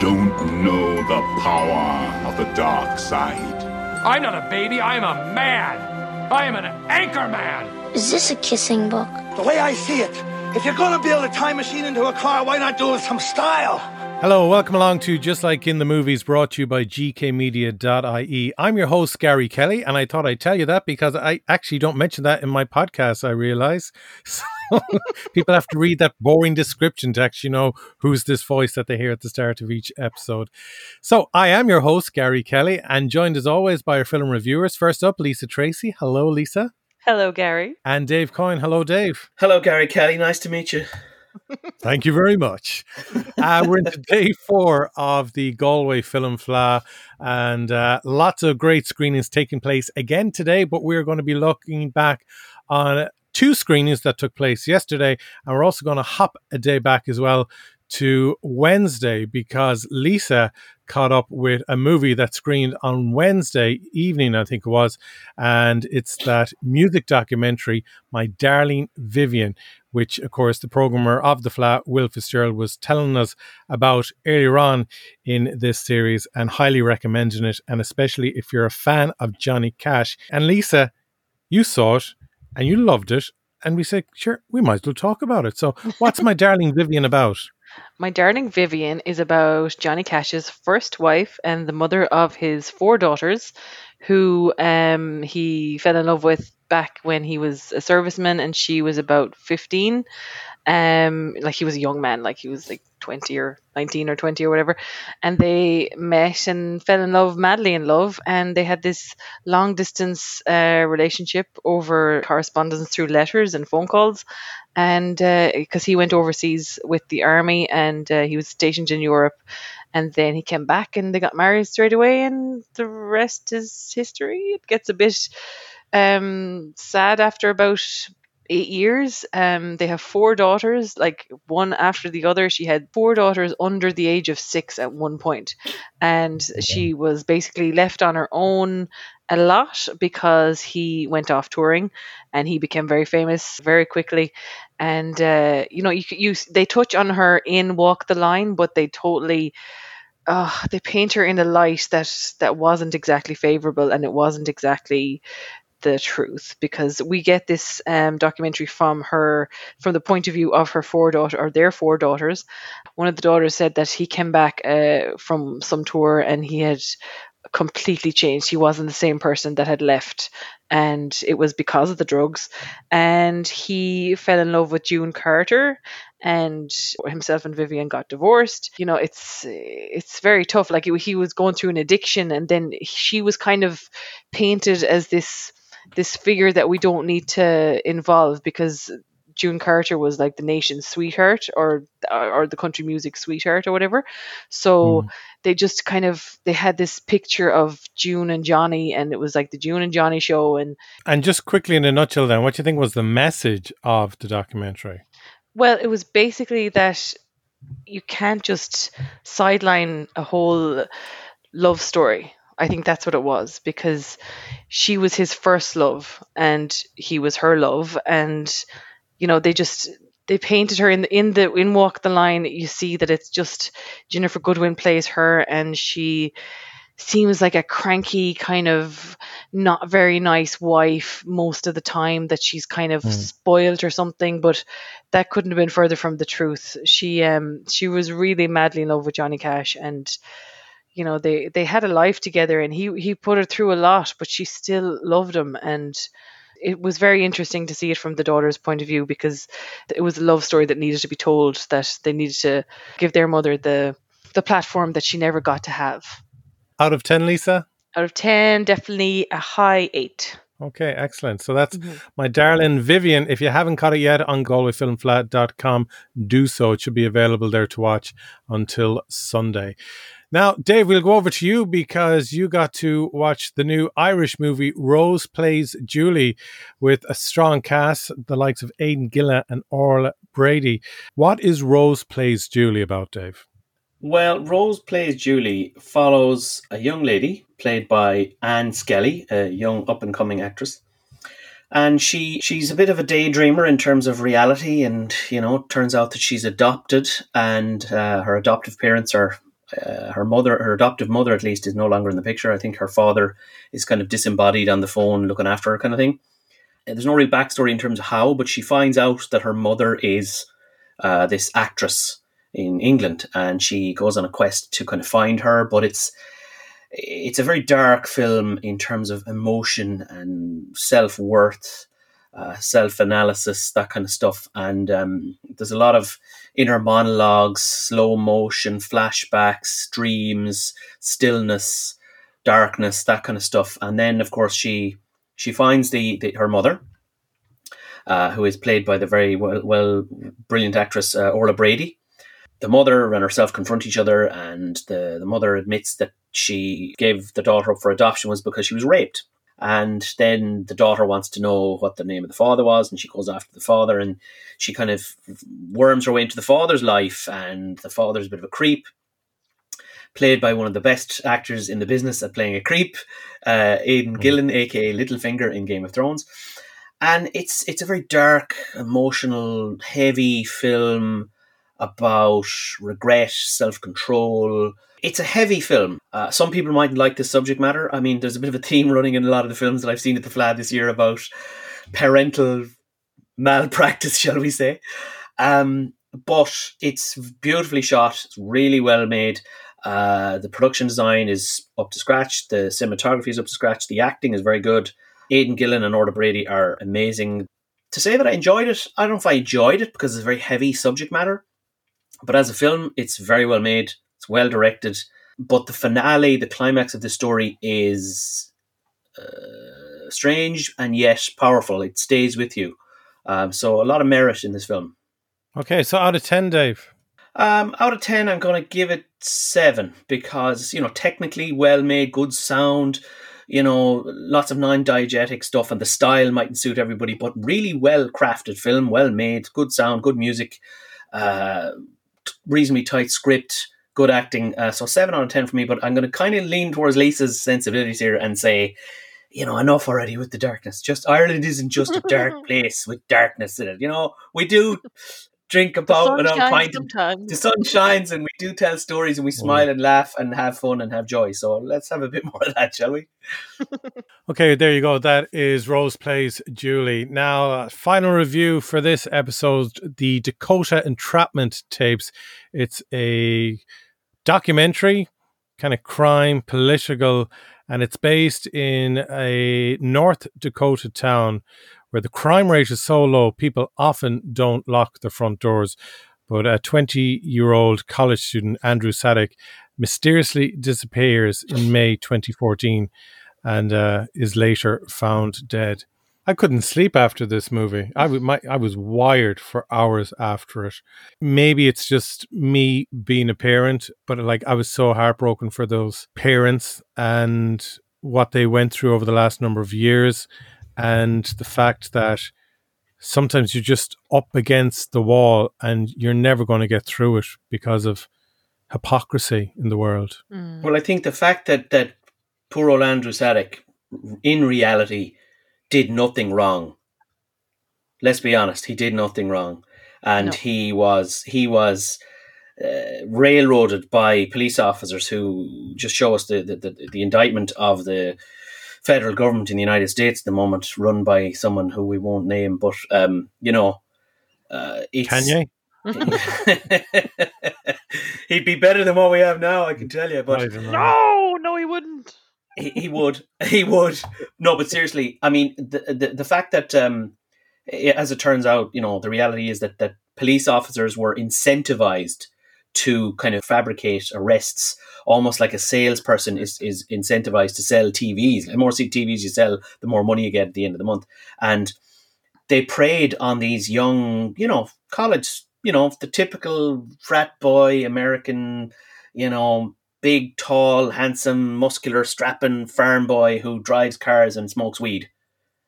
don't know the power of the dark side. I'm not a baby, I'm a man. I am an anchor man. Is this a kissing book? The way I see it, if you're gonna build a time machine into a car, why not do it with some style? Hello, welcome along to Just Like in the Movies, brought to you by gkmedia.ie. I'm your host, Garry Kelly, and I thought I'd tell you that because I actually don't mention that in my podcast, I realize. So people have to read that boring description to actually know who's this voice that they hear at the start of each episode. So I am your host, Garry Kelly, and joined as always by our film reviewers. First up, Lisa Treacy. Hello, Lisa. Hello, Garry. And Dave Coyne. Hello, Dave. Hello, Garry Kelly. Nice to meet you. Thank you very much. Uh, we're into day four of the Galway Film Fleadh, and uh, lots of great screenings taking place again today. But we're going to be looking back on two screenings that took place yesterday, and we're also going to hop a day back as well to Wednesday because Lisa caught up with a movie that screened on Wednesday evening, I think it was, and it's that music documentary, My Darling Vivian, which, of course, the programmer of the Fleadh, Will Fitzgerald, was telling us about earlier on in this series and highly recommending it, and especially if you're a fan of Johnny Cash. And Lisa, you saw it and you loved it. And we said, sure, we might as well talk about it. So, what's My Darling Vivian about? My Darling Vivian is about Johnny Cash's first wife and the mother of his four daughters, who um, he fell in love with back when he was a serviceman and she was about 15 um like he was a young man like he was like 20 or 19 or 20 or whatever. And they met and fell in love madly in love and they had this long distance uh, relationship over correspondence through letters and phone calls. And because uh, he went overseas with the army and uh, he was stationed in Europe. And then he came back and they got married straight away and the rest is history. It gets a bit um, sad after about eight years. Um, they have four daughters, like one after the other. She had four daughters under the age of six at one point, and she was basically left on her own a lot because he went off touring and he became very famous very quickly and uh, you know you, you they touch on her in walk the line but they totally uh, they paint her in a light that that wasn't exactly favorable and it wasn't exactly the truth because we get this um, documentary from her from the point of view of her four daughter or their four daughters one of the daughters said that he came back uh, from some tour and he had completely changed he wasn't the same person that had left and it was because of the drugs and he fell in love with june carter and himself and Vivian got divorced. You know, it's it's very tough. Like he was going through an addiction, and then she was kind of painted as this this figure that we don't need to involve because June Carter was like the nation's sweetheart or or the country music sweetheart or whatever. So mm. they just kind of they had this picture of June and Johnny and it was like the June and Johnny show and And just quickly in a nutshell then, what do you think was the message of the documentary? Well, it was basically that you can't just sideline a whole love story I think that's what it was because she was his first love and he was her love and you know they just they painted her in the in the in Walk the Line you see that it's just Ginnifer Goodwin plays her and she seems like a cranky kind of not very nice wife most of the time that she's kind of mm. spoiled or something but that couldn't have been further from the truth she um she was really madly in love with Johnny Cash and you know they they had a life together and he he put her through a lot but she still loved him. And it was very interesting to see it from the daughter's point of view because it was a love story that needed to be told that they needed to give their mother the the platform that she never got to have. Out of 10 lisa? Out of 10 definitely a high 8 Okay, excellent. So that's mm-hmm. my darling Vivian. If you haven't caught it yet on GalwayFilmFleadh.com, do so. It should be available there to watch until Sunday. Now, Dave, we'll go over to you because you got to watch the new Irish movie Rose Plays Julie with a strong cast, the likes of Aidan Gillen and Orla Brady. What is Rose Plays Julie about, Dave? Well, Rose Plays Julie follows a young lady played by Ann Skelly, a young up and coming actress. And she she's a bit of a daydreamer in terms of reality, and you know, it turns out that she's adopted, and uh, her adoptive parents are uh, her mother, her adoptive mother at least, is no longer in the picture. I think her father is kind of disembodied on the phone looking after her, kind of thing. And there's no real backstory in terms of how, but she finds out that her mother is uh, this actress in England, and she goes on a quest to kind of find her. But it's it's a very dark film in terms of emotion and self worth, uh, self analysis, that kind of stuff. And um, there's a lot of inner monologues, slow motion, flashbacks, dreams, stillness, darkness, that kind of stuff. And then, of course, she she finds the, the her mother, uh, who is played by the very well, well brilliant actress uh, Orla Brady. The mother and herself confront each other, and the, the mother admits that she gave the daughter up for adoption was because she was raped. And then the daughter wants to know what the name of the father was, and she goes after the father, and she kind of worms her way into the father's life, and the father's a bit of a creep, played by one of the best actors in the business at playing a creep, uh, Aidan mm. Gillen, aka Littlefinger in Game of Thrones. And it's it's a very dark, emotional, heavy film about regret, self control. It's a heavy film. Uh, some people might like this subject matter. I mean, there's a bit of a theme running in a lot of the films that I've seen at the Fleadh this year about parental malpractice, shall we say. Um, but it's beautifully shot, it's really well made. Uh, the production design is up to scratch, the cinematography is up to scratch, the acting is very good. Aidan Gillen and Orla Brady are amazing. To say that I enjoyed it, I don't know if I enjoyed it because it's a very heavy subject matter. But as a film, it's very well made. It's well directed. But the finale, the climax of the story is uh, strange and yet powerful. It stays with you. Um, so a lot of merit in this film. Okay, so out of 10, Dave? Um, out of 10, I'm going to give it 7 because, you know, technically well made, good sound, you know, lots of non diegetic stuff, and the style mightn't suit everybody, but really well crafted film, well made, good sound, good music. Uh, reasonably tight script, good acting. Uh, so seven out of ten for me. But I'm going to kind of lean towards Lisa's sensibilities here and say, you know, enough already with the darkness. Just Ireland isn't just a dark place with darkness in it. You know, we do drink about a pint. The sun shines, and we do tell stories, and we smile and laugh and have fun and have joy. So let's have a bit more of that, shall we? okay, there you go. That is Rose plays Julie. Now, uh, final review for this episode: the Dakota Entrapment tapes. It's a documentary, kind of crime, political, and it's based in a North Dakota town where the crime rate is so low, people often don't lock their front doors. But a 20 year old college student, Andrew Sadek, mysteriously disappears in May 2014 and uh, is later found dead. I couldn't sleep after this movie. I, w- my, I was wired for hours after it. Maybe it's just me being a parent, but like I was so heartbroken for those parents and what they went through over the last number of years and the fact that sometimes you're just up against the wall and you're never going to get through it because of hypocrisy in the world. Mm. Well, I think the fact that that poor old Andrew Sadek, in reality, did nothing wrong. Let's be honest, he did nothing wrong, and no. he was he was uh, railroaded by police officers who just show us the, the, the, the indictment of the federal government in the United States at the moment, run by someone who we won't name, but um, you know, uh, Kanye. He'd be better than what we have now, I can tell you. But no, no, he wouldn't. He, he would. He would. No, but seriously, I mean, the the, the fact that, um, as it turns out, you know, the reality is that that police officers were incentivized to kind of fabricate arrests almost like a salesperson is, is incentivized to sell TVs. The more TVs you sell, the more money you get at the end of the month. And they preyed on these young, you know, college, you know, the typical frat boy American, you know, big, tall, handsome, muscular, strapping farm boy who drives cars and smokes weed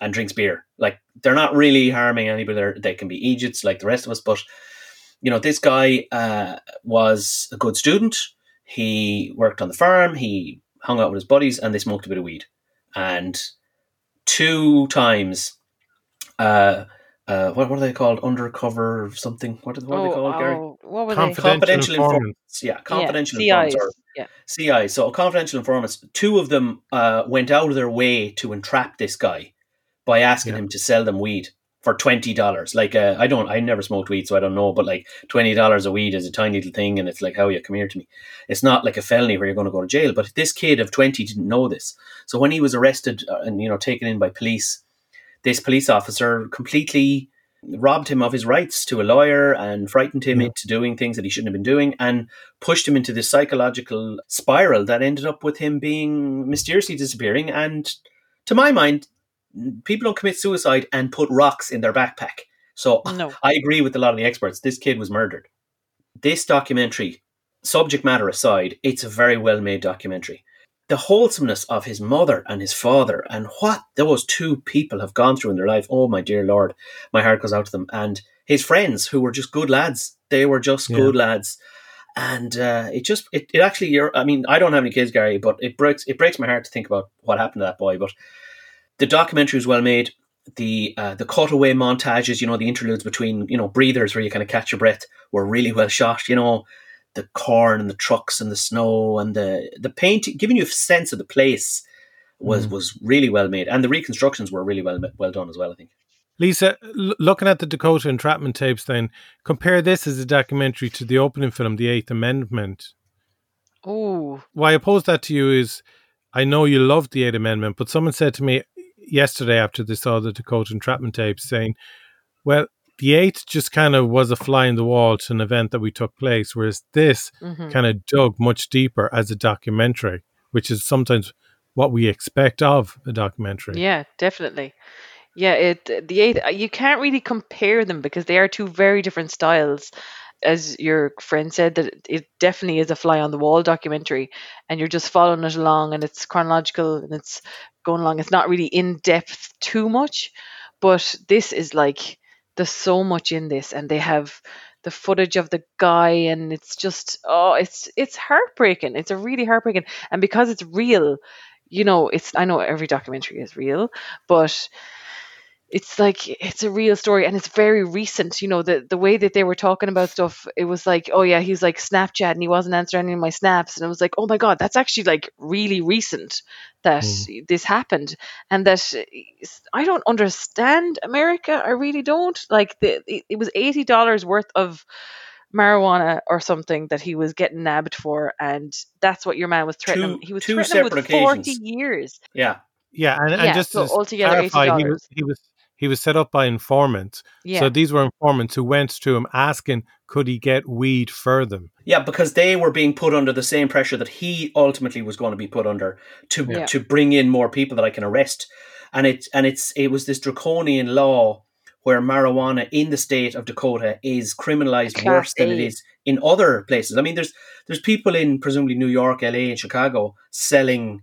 and drinks beer. Like they're not really harming anybody. They're, they can be idiots like the rest of us, but you know, this guy uh, was a good student. He worked on the farm. He hung out with his buddies, and they smoked a bit of weed. And two times, uh, uh, what, what are they called? Undercover something? What are, what are they called, Garry? oh, what were Confidential Confidential informants. informants. Yeah, confidential yeah, informants. CIs. Or, Yeah. CI. So confidential informants. Two of them uh, went out of their way to entrap this guy by asking Yeah. him to sell them weed for twenty dollars. Like uh, I don't, I never smoked weed, so I don't know. But like twenty dollars a weed is a tiny little thing, and it's like, how you come here to me? It's not like a felony where you're going to go to jail. But this kid of twenty didn't know this. So when he was arrested uh, and you know taken in by police, this police officer completely robbed him of his rights to a lawyer and frightened him Yeah. into doing things that he shouldn't have been doing and pushed him into this psychological spiral that ended up with him being mysteriously disappearing and to my mind people don't commit suicide and put rocks in their backpack. So No. i agree with a lot of the experts. This kid was murdered. This documentary subject matter aside it's a very well made documentary. The wholesomeness of his mother and his father and what those two people have gone through in their life oh my dear lord my heart goes out to them. And his friends who were just good lads they were just Yeah. good lads. And uh, it just it, it actually you're i mean i don't have any kids garry but it breaks it breaks my heart to think about what happened to that boy but the documentary was well made. The uh, the cutaway montages you know the interludes between you know breathers where you kind of catch your breath were really well shot you know. The corn and the trucks and the snow and the the paint giving you a sense of the place was Mm. was really well made. And the reconstructions were really well well done as well i think. Lisa, l- looking at the Dakota entrapment tapes, then compare this as a documentary to the opening film, The Eighth Amendment. Oh, Why I pose that to you is, I know you love the Eighth Amendment, but someone said to me yesterday after they saw the Dakota entrapment tapes, saying, "Well, the Eighth just kind of was a fly in the wall to an event that we took place, whereas this mhm. kind of dug much deeper as a documentary, which is sometimes what we expect of a documentary." yeah, definitely. Yeah, it the eighth. You can't really compare them because they are two very different styles. As your friend said, that it definitely is a fly on the wall documentary, and you're just following it along, and it's chronological and it's going along. It's not really in depth too much, but this is like there's so much in this, and they have the footage of the guy, and it's just oh, it's it's heartbreaking. It's a really heartbreaking, and because it's real, you know, it's I know every documentary is real, but it's like it's a real story and it's very recent you know the the way that they were talking about stuff it was like oh yeah he's like snapchat and he wasn't answering any of my snaps and i was like oh my god that's actually like really recent that this happened and that uh, i don't understand america i really don't. Like the it, it was $80 worth of marijuana or something that he was getting nabbed for and that's what your man was threatening Two- he was two threatening with separate 40 years. Yeah. Yeah, and, Yeah, and just so to altogether clarify, he $80. was he was he was set up by informants. yeah So these were informants who went to him asking, could he get weed for them? Yeah, because they were being put under the same pressure that he ultimately was going to be put under to Yeah. to bring in more people that I can arrest. And it and it's it was this draconian law where marijuana in the state of Dakota is criminalized worse than it is in other places. I mean, there's there's people in presumably New York, LA, and Chicago selling,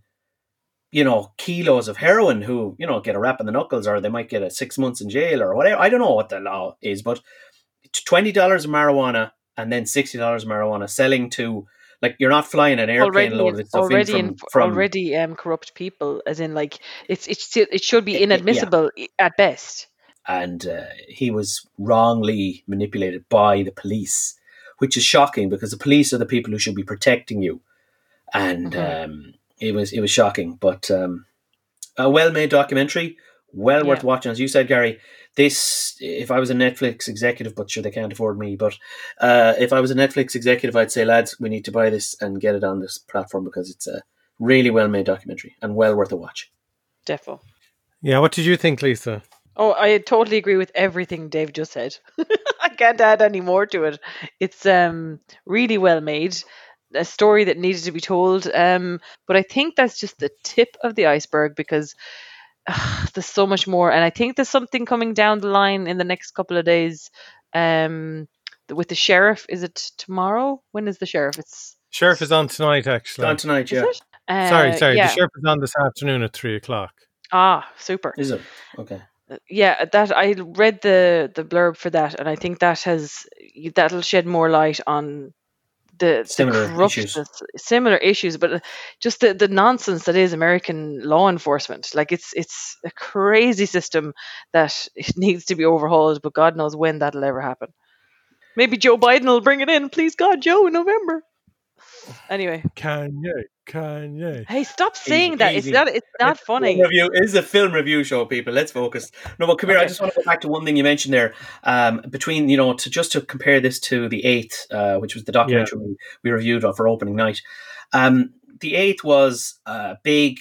you know, kilos of heroin who you know get a rap in the knuckles, or they might get a six months in jail or whatever. I don't know what the law is, but twenty dollars of marijuana and then sixty dollars of marijuana selling to like you're not flying an airplane already load of stuff already in from, from already um corrupt people as in like it's it's still it should be Yeah, yeah. inadmissible at best and uh, he was wrongly manipulated by the police, which is shocking because the police are the people who should be protecting you, and Mhm. um, it was it was shocking. But um, a well made documentary, well worth watching. As you said, Garry, this if I was a Netflix executive, but sure they can't afford me, but uh, if I was a Netflix executive, I'd say, lads, we need to buy this and get it on this platform because it's a really well made documentary and well worth a watch. defo Yeah, what did you think, Lisa? oh i totally agree with everything dave just said i can't add any more to it it's um really well made a story that needed to be told um but i think that's just the tip of the iceberg because uh, there's so much more and i think there's something coming down the line in the next couple of days um with the sheriff is it tomorrow when is the sheriff it's Sheriff is on tonight, actually. on tonight, yeah. Uh, sorry, sorry. yeah. The sheriff is on this afternoon at three o'clock. ah super Is it okay? yeah that i read the the blurb for that and i think that has that'll shed more light on the, Similar the corruption, similar issues, but uh, just the, the nonsense that is American law enforcement. Like it's it's a crazy system that it needs to be overhauled, but God knows when that'll ever happen. Maybe Joe Biden will bring it in. Please God, Joe, in November. Anyway, Kanye, Kanye. hey, stop saying that. It's not. It's not funny. Review it is a film review show, people. Let's focus. No, but come here. I just want to go back to one thing you mentioned there. Um, between you know, to just to compare this to the eighth, uh, which was the documentary we, we reviewed for opening night. Um, the eighth was a big,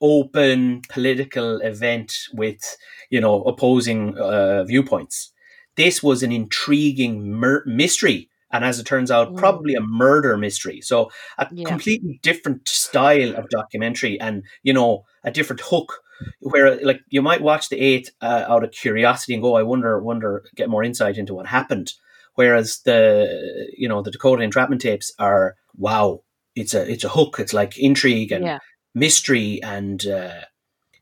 open political event with you know opposing uh, viewpoints. This was an intriguing mur- mystery. And as it turns out, Mm. probably a murder mystery. So a Yeah. completely different style of documentary, and you know, a different hook where like you might watch the eight uh, out of curiosity and go, I wonder, wonder, get more insight into what happened. Whereas the you know the Dakota entrapment tapes are wow, it's a it's a hook. It's like intrigue and Yeah. mystery and uh,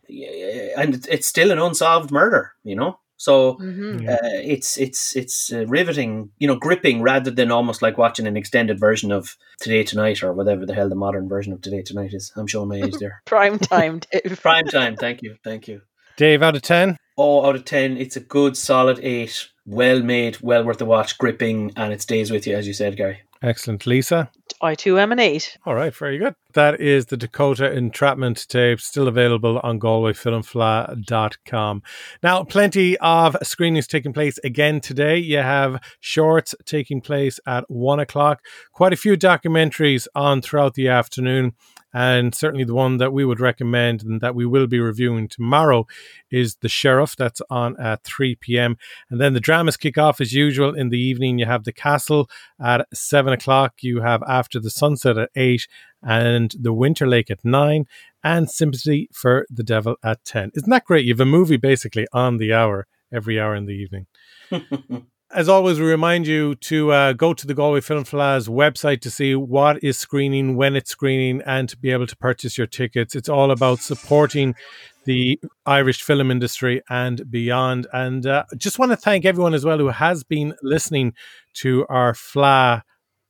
and it's- it's still an unsolved murder. You know, so hmm Yeah. uh, it's it's it's uh, riveting, you know, gripping rather than almost like watching an extended version of Today Tonight or whatever the hell the modern version of Today Tonight is. I'm showing my age there. Prime time, Dave. Prime time. Thank you. Thank you. Dave, out of 10? Oh, out of 10, it's a good, solid 8. Well made, well worth the watch, gripping, and it stays with you, as you said, Garry. Excellent. Lisa? I too am an eight. All right, very good. That is the Dakota Entrapment tape, still available on GalwayFilmFleadh.com. Now, plenty of screenings taking place again today. You have shorts taking place at one o'clock, quite a few documentaries on throughout the afternoon. And certainly the one that we would recommend and that we will be reviewing tomorrow is The Sheriff. That's on at 3 p.m. And then the dramas kick off as usual in the evening. You have The Castle at 7 o'clock. You have After the Sunset at 8 and The Winter Lake at 9 and Sympathy for the Devil at 10. Isn't that great? You have a movie basically on the hour every hour in the evening. As always, we remind you to uh, go to the Galway Film Fleadh's website to see what is screening, when it's screening, and to be able to purchase your tickets. It's all about supporting the Irish film industry and beyond. And uh, just want to thank everyone as well who has been listening to our Fleadh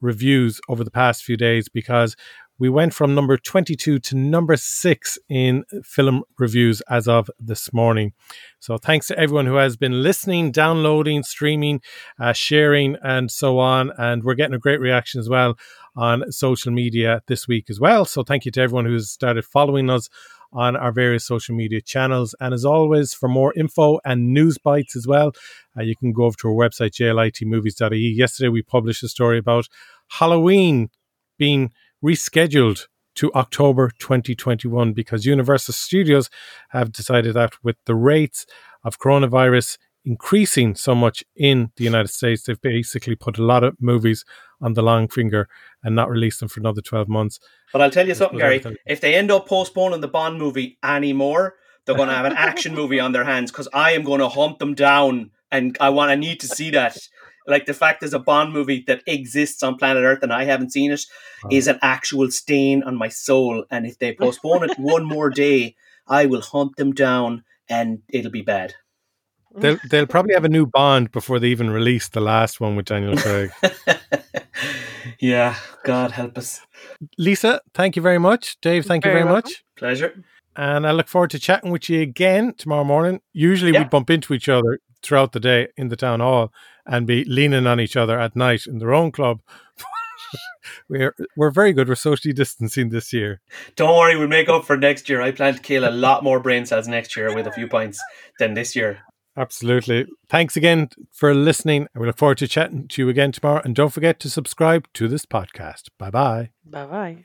reviews over the past few days because we went from number 22 to number six in film reviews as of this morning. So thanks to everyone who has been listening, downloading, streaming, uh, sharing, and so on. And we're getting a great reaction as well on social media this week as well. So thank you to everyone who's started following us on our various social media channels. And as always, for more info and news bites as well, uh, you can go over to our website, jlitmovies.ie. Yesterday, we published a story about Halloween being rescheduled to October 2021 because Universal Studios have decided that with the rates of coronavirus increasing so much in the United States, they've basically put a lot of movies on the long finger and not released them for another 12 months. But I'll tell you something, Garry. you. If they end up postponing the Bond movie anymore, they're going to have an action movie on their hands because I am going to hunt them down, and I want. I need to see that. Like the fact there's a Bond movie that exists on planet Earth and I haven't seen it is an actual stain on my soul. And if they postpone it one more day, I will hunt them down, and it'll be bad. They'll, they'll probably have a new Bond before they even release the last one with Daniel Craig. yeah, God help us. Lisa, thank you very much. Dave, thank you Very very welcome. much. Pleasure. And I look forward to chatting with you again tomorrow morning. Usually we bump into each other throughout the day in the town hall and be leaning on each other at night in their own club. we're we're very good. We're socially distancing this year. Don't worry, we'll make up for next year. I plan to kill a lot more brain cells next year with a few pints than this year. Absolutely. Thanks again for listening. And we look forward to chatting to you again tomorrow. And don't forget to subscribe to this podcast. Bye bye. Bye bye.